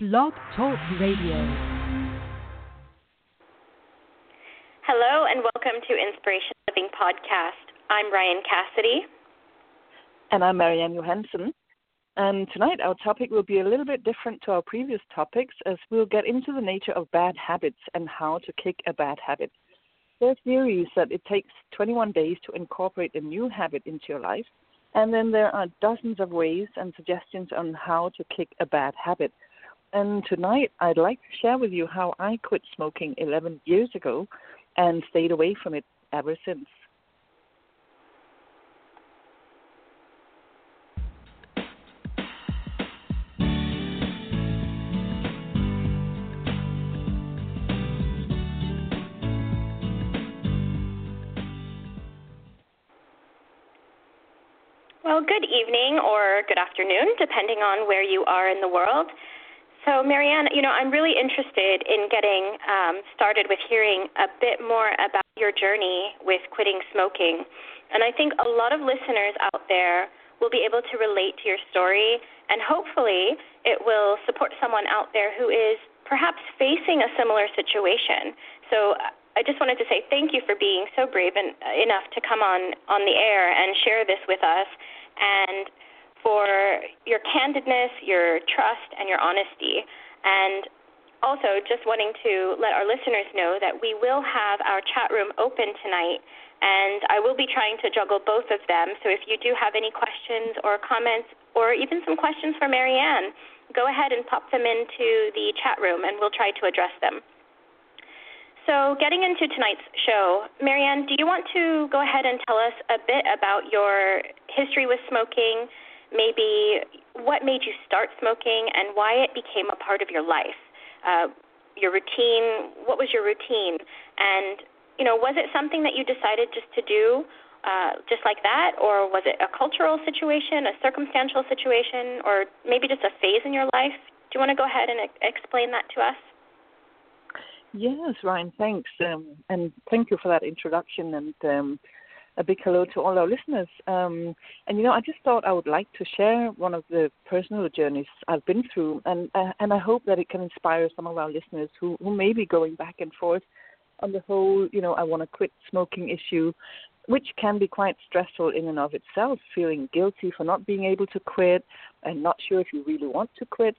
Blog Talk Radio. Hello and welcome to Inspiration Living Podcast. I'm Rien Cassidy. And I'm Marianne Johansen. And tonight our topic will be a little bit different to our previous topics as we'll get into the nature of bad habits and how to kick a bad habit. There are theories that it takes 21 days to incorporate a new habit into your life, and then there are dozens of ways and suggestions on how to kick a bad habit. And tonight I'd like to share with you how I quit smoking 11 years ago and stayed away from it ever since. Well, good evening or good afternoon, depending on where you are in the world. So, Marianne, you know, I'm really interested in getting um, started with hearing a bit more about your journey with quitting smoking. And I think a lot of listeners out there will be able to relate to your story, and hopefully, it will support someone out there who is perhaps facing a similar situation. So, I just wanted to say thank you for being so brave and, uh, enough to come on on the air and share this with us, and for your candidness, your trust, and your honesty. And also, just wanting to let our listeners know that we will have our chat room open tonight, and I will be trying to juggle both of them. So if you do have any questions or comments, or even some questions for Marianne, go ahead and pop them into the chat room, and we'll try to address them. So, getting into tonight's show, Marianne, do you want to go ahead and tell us a bit about your history with smoking, maybe what made you start smoking, and why it became a part of your life? Uh, your routine, what was your routine? And, you know, was it something that you decided just to do uh, just like that, or was it a cultural situation, a circumstantial situation, or maybe just a phase in your life? Do you want to go ahead and explain that to us? Yes, Rien, thanks. Um, and thank you for that introduction and um, a big hello to all our listeners. Um, and you know, I just thought I would like to share one of the personal journeys I've been through, and uh, and I hope that it can inspire some of our listeners who who may be going back and forth on the whole, you know, I want to quit smoking issue, which can be quite stressful in and of itself. Feeling guilty for not being able to quit, and not sure if you really want to quit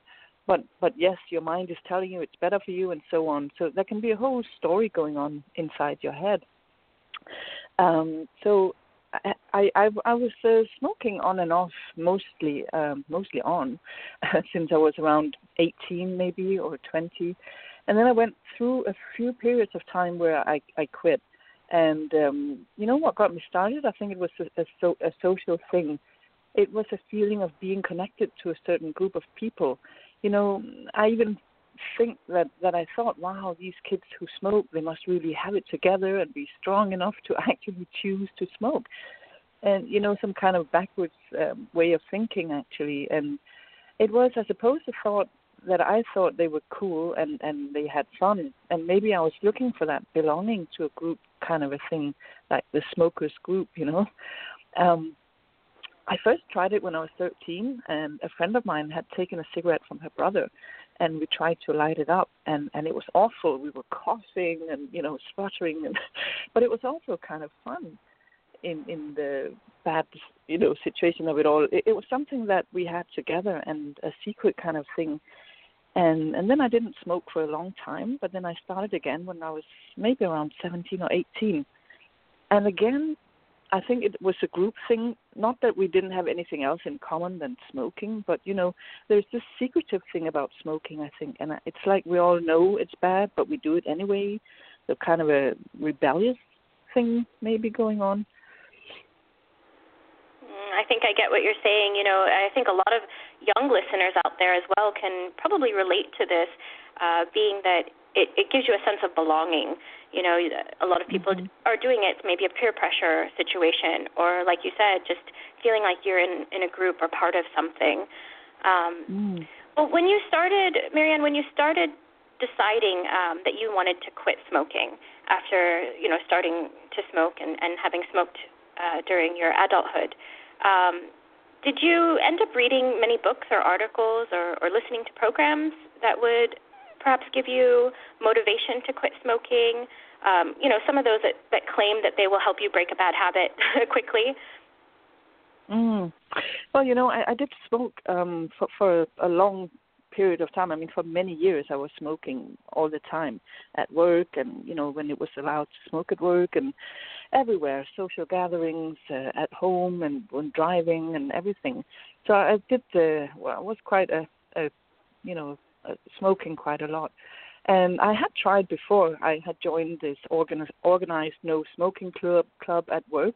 but but yes, your mind is telling you it's better for you, and so on. So there can be a whole story going on inside your head. Um, so I I, I was uh, smoking on and off, mostly um, mostly on, since I was around 18 maybe or 20, and then I went through a few periods of time where I I quit. And um, you know what got me started? I think it was a, a, so, a social thing. It was a feeling of being connected to a certain group of people you know, I even think that that I thought, wow, these kids who smoke, they must really have it together and be strong enough to actually choose to smoke. And you know, some kind of backwards um, way of thinking actually. And it was, I suppose, a thought that I thought they were cool and and they had fun. And maybe I was looking for that belonging to a group kind of a thing, like the smokers group, you know. Um, I first tried it when I was 13, and a friend of mine had taken a cigarette from her brother, and we tried to light it up, and and it was awful. We were coughing and you know sputtering, and but it was also kind of fun in in the bad you know situation of it all. It, it was something that we had together and a secret kind of thing. And and then I didn't smoke for a long time, but then I started again when I was maybe around 17 or 18. And again, I think it was a group thing. Not that we didn't have anything else in common than smoking, but you know, there's this secretive thing about smoking. I think, and it's like we all know it's bad, but we do it anyway. The kind of a rebellious thing maybe going on. Mm, I think I get what you're saying. You know, I think a lot of young listeners out there as well can probably relate to this, uh, being that it, it gives you a sense of belonging you know a lot of people mm-hmm. are doing it maybe a peer pressure situation or like you said just feeling like you're in in a group or part of something um mm. well when you started marianne when you started deciding um that you wanted to quit smoking after you know starting to smoke and and having smoked uh during your adulthood um did you end up reading many books or articles or, or listening to programs that would perhaps give you motivation to quit smoking? Um, you know, some of those that, that claim that they will help you break a bad habit quickly. Mm. Well, you know, I, I did smoke um, for, for a long period of time. I mean, for many years, I was smoking all the time at work, and you know, when it was allowed to smoke at work, and everywhere, social gatherings, uh, at home, and when driving, and everything. So I did. Uh, well, I was quite a, a you know, smoking quite a lot. And I had tried before. I had joined this organized, organized no smoking club club at work,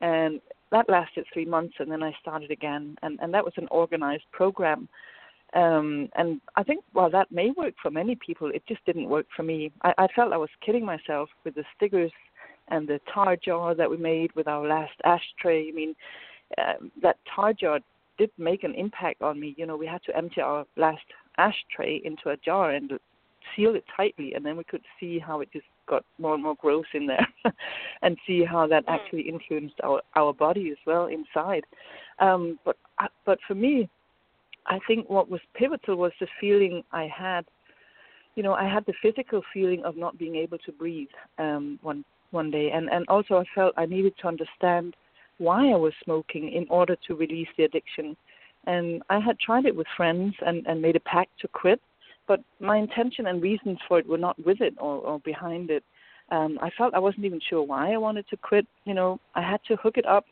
and that lasted three months, and then I started again, and and that was an organized program. Um, and I think while that may work for many people, it just didn't work for me. I, I felt I was kidding myself with the stickers and the tar jar that we made with our last ashtray. I mean, uh, that tar jar did make an impact on me. You know, we had to empty our last ashtray into a jar and seal it tightly, and then we could see how it just got more and more gross in there, and see how that mm. actually influenced our our body as well inside. Um, but uh, but for me, I think what was pivotal was the feeling I had. You know, I had the physical feeling of not being able to breathe um, one one day, and and also I felt I needed to understand why I was smoking in order to release the addiction. And I had tried it with friends and and made a pact to quit, but my intention and reasons for it were not with it or, or behind it. Um, I felt I wasn't even sure why I wanted to quit. You know, I had to hook it up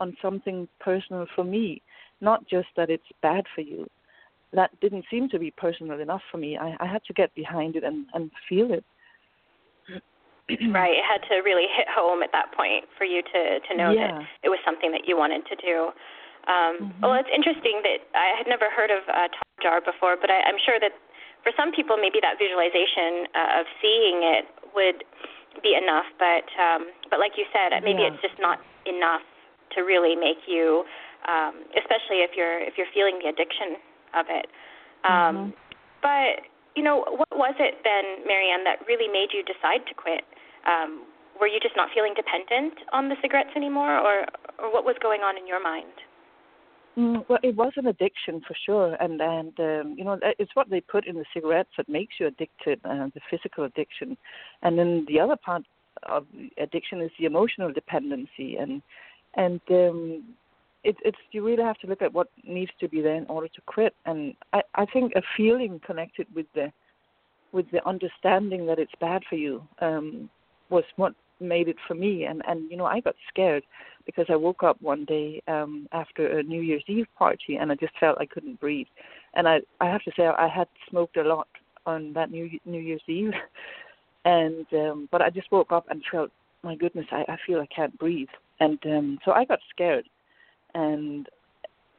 on something personal for me, not just that it's bad for you. That didn't seem to be personal enough for me. I, I had to get behind it and, and feel it. right, it had to really hit home at that point for you to to know yeah. that it was something that you wanted to do. Um, mm-hmm. Well, it's interesting that I had never heard of a tar jar before, but I, I'm sure that for some people, maybe that visualization uh, of seeing it would be enough. But um, but like you said, maybe yeah. it's just not enough to really make you, um, especially if you're if you're feeling the addiction of it. Um, mm-hmm. But you know, what was it then, Marianne, that really made you decide to quit? Um, were you just not feeling dependent on the cigarettes anymore, or or what was going on in your mind? Mm, well, it was an addiction for sure, and and um, you know it's what they put in the cigarettes that makes you addicted, uh, the physical addiction, and then the other part of addiction is the emotional dependency, and and um, it, it's you really have to look at what needs to be there in order to quit, and I I think a feeling connected with the with the understanding that it's bad for you um, was what made it for me. And and you know I got scared because I woke up one day um after a New Year's Eve party and I just felt I couldn't breathe. And I I have to say I had smoked a lot on that New New Year's Eve. And um but I just woke up and felt my goodness I I feel I can't breathe. And um so I got scared. And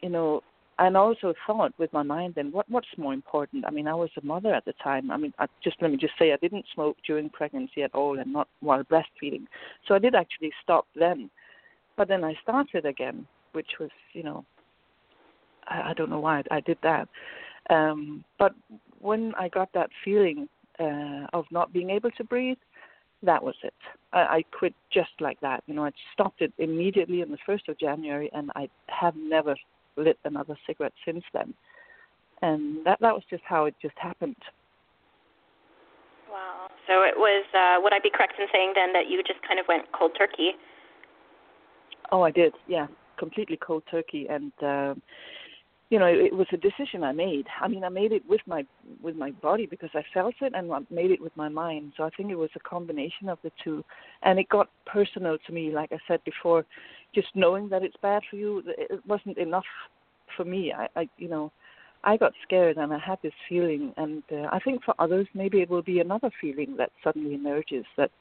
you know and also thought with my mind then what what's more important? I mean i was a mother at the time. I mean I, just let me just say i didn't smoke during pregnancy at all and not while breastfeeding. So i did actually stop then. But then i started again which was you know i, I don't know why I, did that. Um but when i got that feeling uh of not being able to breathe that was it. I, I quit just like that. You know, I stopped it immediately on the first of January, and I have never lit another cigarette since then. And that that was just how it just happened. Wow. So it was. Uh, would I be correct in saying then that you just kind of went cold turkey? Oh, I did. Yeah, completely cold turkey, and uh, you know, it, it was a decision I made. I mean, I made it with my with my body because I felt it, and I made it with my mind. So I think it was a combination of the two, and it got personal to me. Like I said before, just knowing that it's bad for you, it wasn't enough for me. I, I you know, I got scared and I had this feeling, and uh, I think for others maybe it will be another feeling that suddenly emerges that,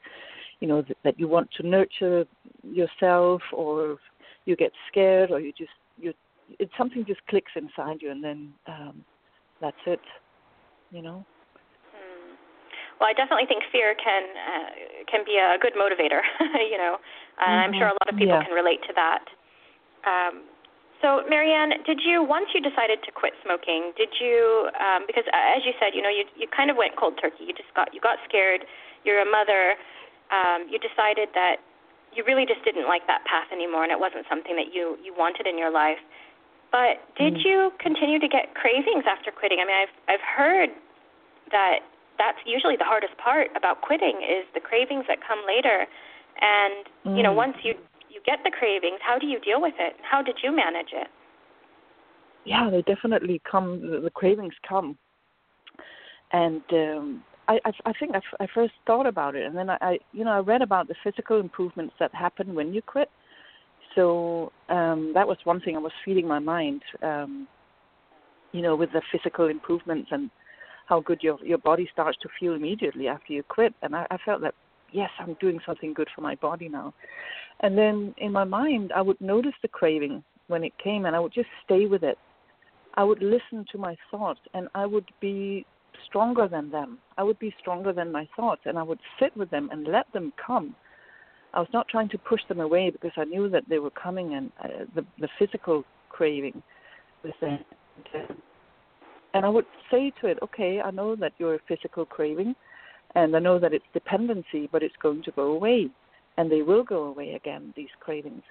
you know, that, that you want to nurture yourself, or you get scared, or you just you it something just clicks inside you, and then um, that's it, you know. Well, I definitely think fear can uh, can be a good motivator. you know, uh, mm-hmm. I'm sure a lot of people yeah. can relate to that. Um, so, Marianne, did you once you decided to quit smoking? Did you um, because uh, as you said, you know, you you kind of went cold turkey. You just got you got scared. You're a mother. Um, you decided that you really just didn't like that path anymore, and it wasn't something that you you wanted in your life. But did mm. you continue to get cravings after quitting? I mean, I've I've heard that that's usually the hardest part about quitting is the cravings that come later. And mm. you know, mm. once you you get the cravings, how do you deal with it? How did you manage it? Yeah, they definitely come. The cravings come, and um, I, I I think I, f- I first thought about it, and then I, I you know I read about the physical improvements that happen when you quit. So um, that was one thing I was feeding my mind, um, you know, with the physical improvements and how good your your body starts to feel immediately after you quit. And I, I felt that yes, I'm doing something good for my body now. And then in my mind, I would notice the craving when it came, and I would just stay with it. I would listen to my thoughts, and I would be stronger than them. I would be stronger than my thoughts, and I would sit with them and let them come. I was not trying to push them away because I knew that they were coming, and uh, the the physical craving was there. And I would say to it, okay, I know that you're a physical craving, and I know that it's dependency, but it's going to go away, and they will go away again. These cravings.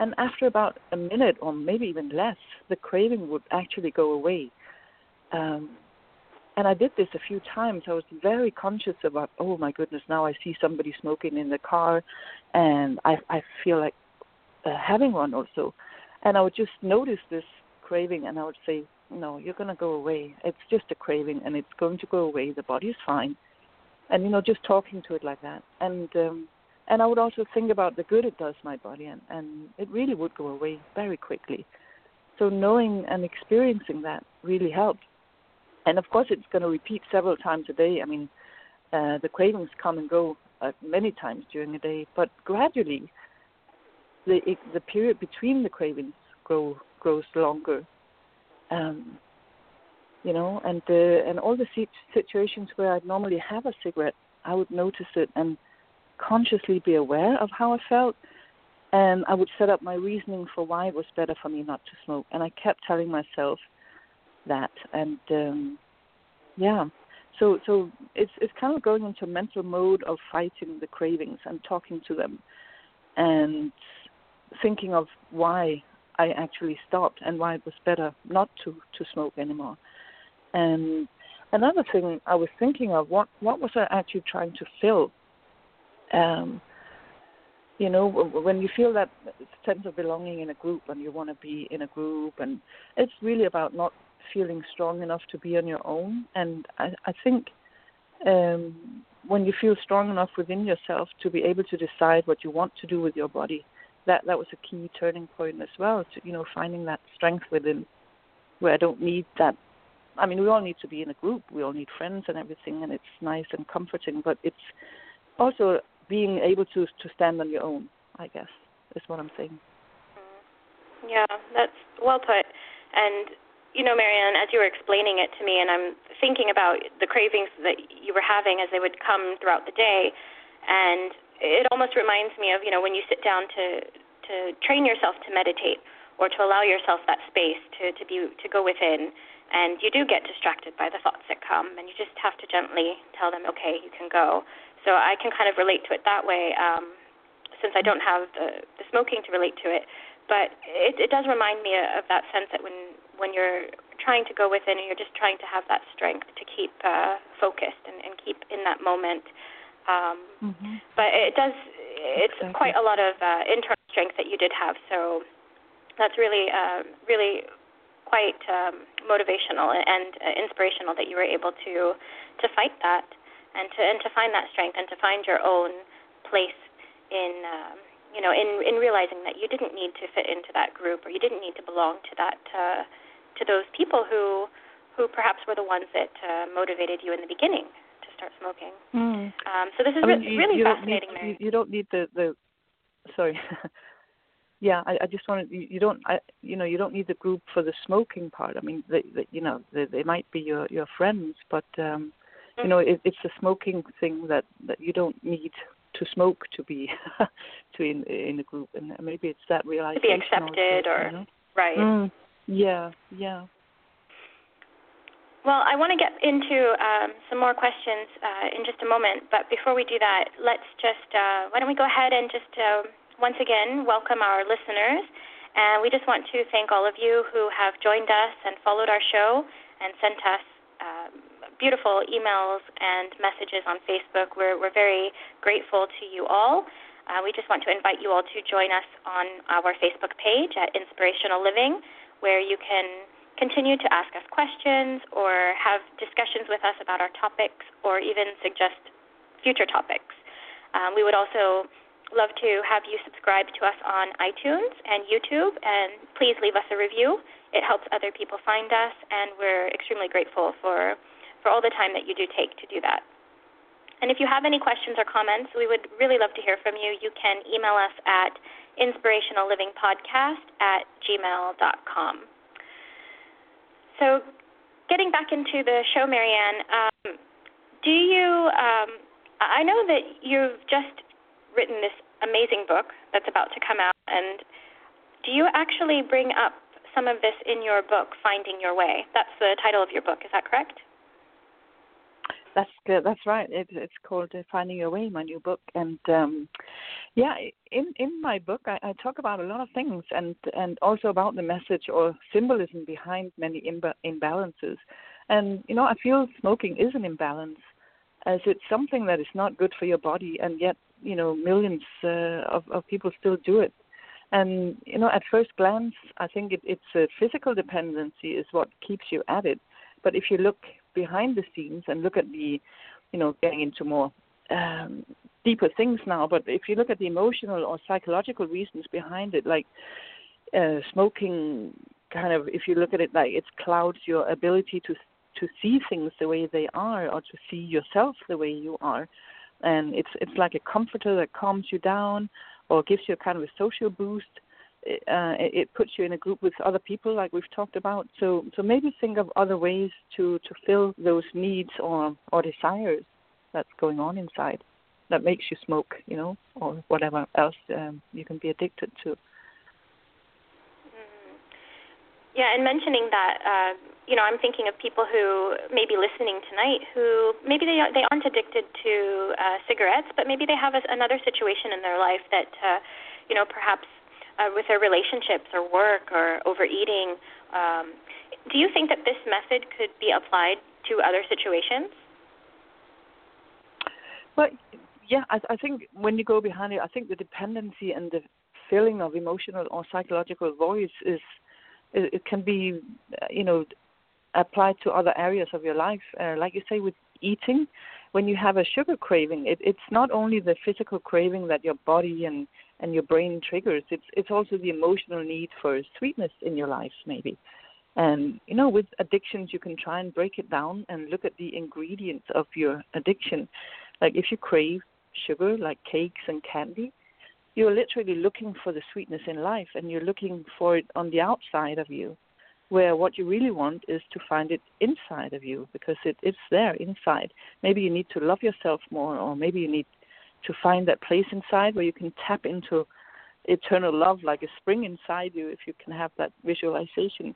And after about a minute, or maybe even less, the craving would actually go away. Um, and I did this a few times. I was very conscious about, oh my goodness, now I see somebody smoking in the car, and I I feel like uh, having one also. And I would just notice this craving, and I would say, no, you're going to go away. It's just a craving, and it's going to go away. The body's fine, and you know, just talking to it like that, and um, and I would also think about the good it does my body, and and it really would go away very quickly. So knowing and experiencing that really helped and of course it's going to repeat several times a day. I mean, uh, the cravings come and go uh, many times during a day, but gradually the the period between the cravings grow grows longer. Um, you know, and uh, and all the situations where I'd normally have a cigarette, I would notice it and consciously be aware of how I felt, and I would set up my reasoning for why it was better for me not to smoke. And I kept telling myself, that. And um yeah. So so it's it's kind of going into a mental mode of fighting the cravings and talking to them and thinking of why I actually stopped and why it was better not to to smoke anymore and another thing I was thinking of what what was I actually trying to fill um you know when you feel that sense of belonging in a group and you want to be in a group and it's really about not feeling strong enough to be on your own. And I, I think um, when you feel strong enough within yourself to be able to decide what you want to do with your body, that that was a key turning point as well. To you know, finding that strength within, where I don't need that. I mean, we all need to be in a group. We all need friends and everything, and it's nice and comforting. But it's also being able to to stand on your own. I guess is what I'm saying. Mm-hmm. Yeah, that's well put. And you know, Marianne, as you were explaining it to me, and I'm thinking about the cravings that you were having as they would come throughout the day, and it almost reminds me of, you know, when you sit down to to train yourself to meditate or to allow yourself that space to to be to go within, and you do get distracted by the thoughts that come, and you just have to gently tell them, okay, you can go. So I can kind of relate to it that way, um, since I don't have the the smoking to relate to it but it, it does remind me of that sense that when when you're trying to go within and you're just trying to have that strength to keep uh, focused and, and keep in that moment. Um, mm-hmm. But it does it's exactly. quite a lot of uh, internal strength that you did have. So that's really uh, really quite um, motivational and uh, inspirational that you were able to to fight that and to and to find that strength and to find your own place in. Um, you know, in in realizing that you didn't need to fit into that group or you didn't need to belong to that uh, to those people who who perhaps were the ones that uh, motivated you in the beginning start smoking. Mm. Um, so this is mean, you, really you fascinating. Don't need, you, you don't need the the sorry. yeah, I, I just wanted you, you don't I you know you don't need the group for the smoking part. I mean, they, they you know they, they might be your your friends, but um, you know it, it's the smoking thing that that you don't need to smoke to be to in in a group, and maybe it's that realization. To be accepted, also, or you know? right. Mm, yeah, yeah. Well, I want to get into um, some more questions uh, in just a moment, but before we do that, let's just uh, why don't we go ahead and just uh, once again welcome our listeners And we just want to thank all of you who have joined us and followed our show and sent us uh, beautiful emails and messages on Facebook. We're, we're very grateful to you all. Uh, we just want to invite you all to join us on our Facebook page at Inspirational Living, where you can continue to ask us questions or have discussions with us about our topics or even suggest future topics. Um, we would also love to have you subscribe to us on iTunes and YouTube, and please leave us a review. It helps other people find us, and we're extremely grateful for, for all the time that you do take to do that. And if you have any questions or comments, we would really love to hear from you. You can email us at inspirationallivingpodcast at gmail.com. So, getting back into the show, Marianne, um, do you? Um, I know that you've just written this amazing book that's about to come out, and do you actually bring up some of this in your book, Finding Your Way? That's the title of your book, is that correct? That's good. That's right. It, it's called uh, Finding Your Way, my new book, and um, yeah, in in my book, I, I talk about a lot of things, and and also about the message or symbolism behind many imba- imbalances. And you know, I feel smoking is an imbalance, as it's something that is not good for your body, and yet you know millions uh, of, of people still do it. And you know, at first glance, I think it, it's a physical dependency is what keeps you at it. But if you look behind the scenes and look at the, you know, getting into more um, deeper things now. But if you look at the emotional or psychological reasons behind it, like uh, smoking, kind of, if you look at it like it clouds your ability to to see things the way they are or to see yourself the way you are and it's it's like a comforter that calms you down or gives you a kind of a social boost. Uh, it, puts you in a group with other people, like we've talked about. So so maybe think of other ways to to fill those needs or or desires that's going on inside that makes you smoke, you know, or whatever else um, you can be addicted to. Mm-hmm. Yeah, and mentioning that. Uh you know, I'm thinking of people who may be listening tonight who maybe they they aren't addicted to uh, cigarettes, but maybe they have a, another situation in their life that, uh, you know, perhaps uh, with their relationships or work or overeating. Um, do you think that this method could be applied to other situations? Well, yeah, I, I think when you go behind it, I think the dependency and the feeling of emotional or psychological voice is it, it can be, you know, applied to other areas of your life. Uh, like you say, with eating, when you have a sugar craving, it, it's not only the physical craving that your body and, and your brain triggers. It's it's also the emotional need for sweetness in your life, maybe. And you know, with addictions, you can try and break it down and look at the ingredients of your addiction. Like if you crave sugar, like cakes and candy, you're literally looking for the sweetness in life, and you're looking for it on the outside of you where what you really want is to find it inside of you because it, it's there inside. Maybe you need to love yourself more, or maybe you need to find that place inside where you can tap into eternal love like a spring inside you if you can have that visualization.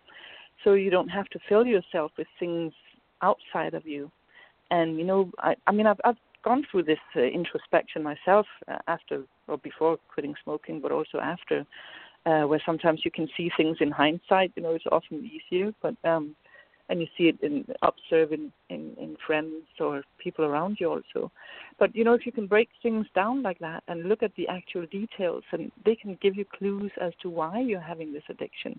So you don't have to fill yourself with things outside of you. And you know, I, I mean, I've, I've gone through this uh, introspection myself uh, after or before quitting smoking, but also after uh, where sometimes you can see things in hindsight. You know, it's often easier, but um, and you see it in observing in, in friends or people around you also. But you know, if you can break things down like that and look at the actual details, and they can give you clues as to why you're having this addiction.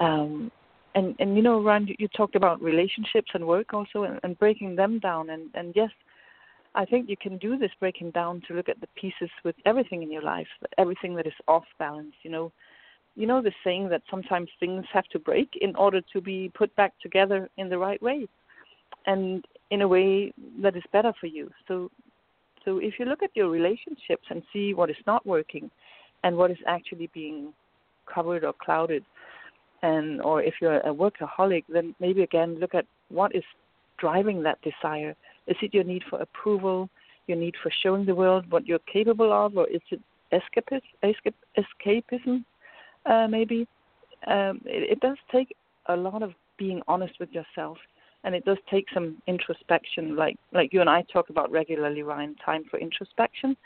Um, and and you know, Rand, you, you talked about relationships and work also, and, and breaking them down. And and yes, I think you can do this breaking down to look at the pieces with everything in your life, everything that is off balance. You know, you know the saying that sometimes things have to break in order to be put back together in the right way, and in a way that is better for you. So, so if you look at your relationships and see what is not working, and what is actually being covered or clouded, and or if you're a workaholic, then maybe again look at what is driving that desire is it your need for approval, your need for showing the world what you're capable of, or is it escapism, escapism uh, maybe? Um, it, it does take a lot of being honest with yourself, and it does take some introspection, like like you and I talk about regularly, Rien. Time for introspection.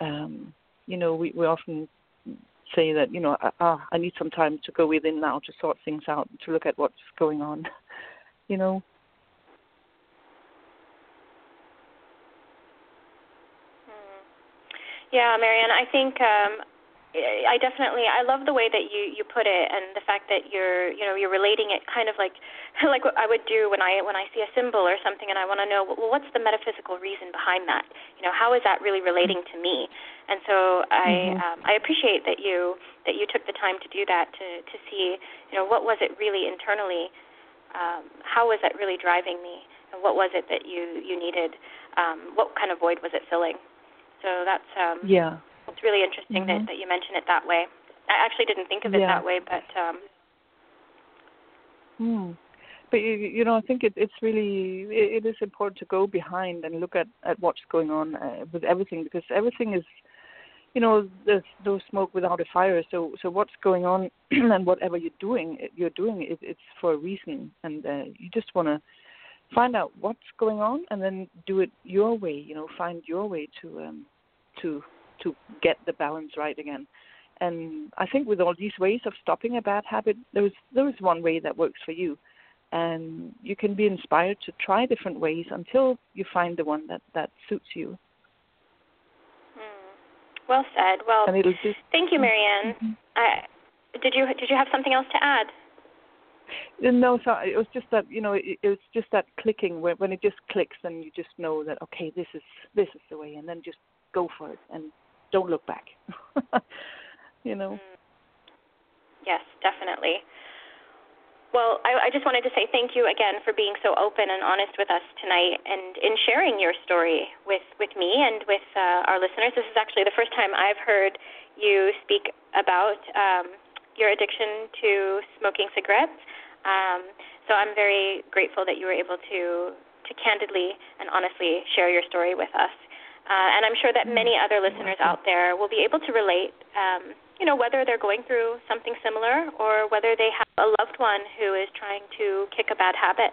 Um, you know, we we often say that you know ah, I need some time to go within now to sort things out, to look at what's going on, you know. Yeah, Marianne, I think um, I definitely I love the way that you you put it and the fact that you're you know you're relating it kind of like like what I would do when I when I see a symbol or something and I want to know well what's the metaphysical reason behind that? You know how is that really relating to me? And so I mm-hmm. um, I appreciate that you that you took the time to do that to to see you know what was it really internally um, how was that really driving me? And what was it that you you needed? Um, what kind of void was it filling so that's um, yeah it's really interesting mm-hmm. that, that you mention it that way. I actually didn't think of it yeah. that way, but um Hmm. But you, you know, I think it, it's really it, it is important to go behind and look at at what's going on uh, with everything because everything is, you know, there's no smoke without a fire. So so what's going on and whatever you're doing, you're doing it, it's for a reason, and uh, you just want to find out what's going on and then do it your way. You know, find your way to um to to get the balance right again. And I think with all these ways of stopping a bad habit, there is there is one way that works for you, and you can be inspired to try different ways until you find the one that that suits you. Hmm. Well said. Well, thank you, Marianne. Mm-hmm. I, did you did you have something else to add? No, so it was just that you know it, it was just that clicking when when it just clicks and you just know that okay this is this is the way and then just go for it and don't look back. you know. Mm. Yes, definitely. Well, I, I just wanted to say thank you again for being so open and honest with us tonight and in sharing your story with, with me and with uh, our listeners. This is actually the first time I've heard you speak about um, your addiction to smoking cigarettes. Um, so I'm very grateful that you were able to to candidly and honestly share your story with us. Uh, and I'm sure that many other listeners out there will be able to relate, um, you know, whether they're going through something similar or whether they have a loved one who is trying to kick a bad habit.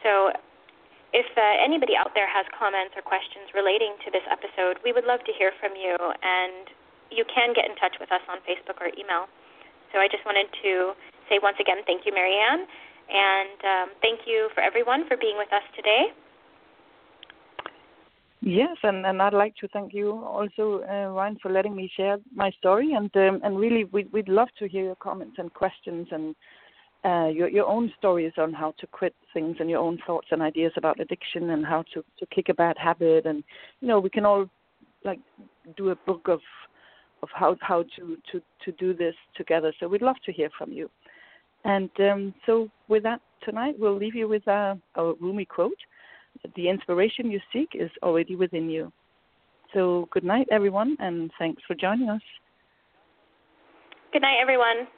So if uh, anybody out there has comments or questions relating to this episode, we would love to hear from you, and you can get in touch with us on Facebook or email. So I just wanted to say once again, thank you, Marianne, and um, thank you for everyone for being with us today. Yes, and, and I'd like to thank you also, uh, Rien, for letting me share my story. And um, and really, we'd, we'd love to hear your comments and questions and uh, your your own stories on how to quit things and your own thoughts and ideas about addiction and how to to kick a bad habit. And you know, we can all like do a book of of how how to to to do this together. So we'd love to hear from you. And um, so with that tonight, we'll leave you with a, a Rumi quote the inspiration you seek is already within you. So, good night, everyone, and thanks for joining us. Good night, everyone.